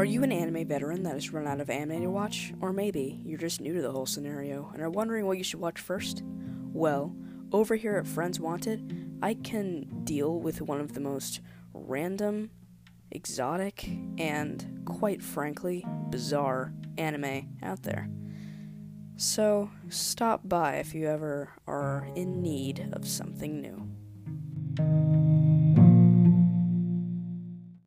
Are you an anime veteran that has run out of anime to watch? Or maybe you're just new to the whole scenario and are wondering what you should watch first? Well, over here at Friends Wanted, I can deal with one of the most random, exotic, and quite frankly, bizarre anime out there. So, stop by if you ever are in need of something new.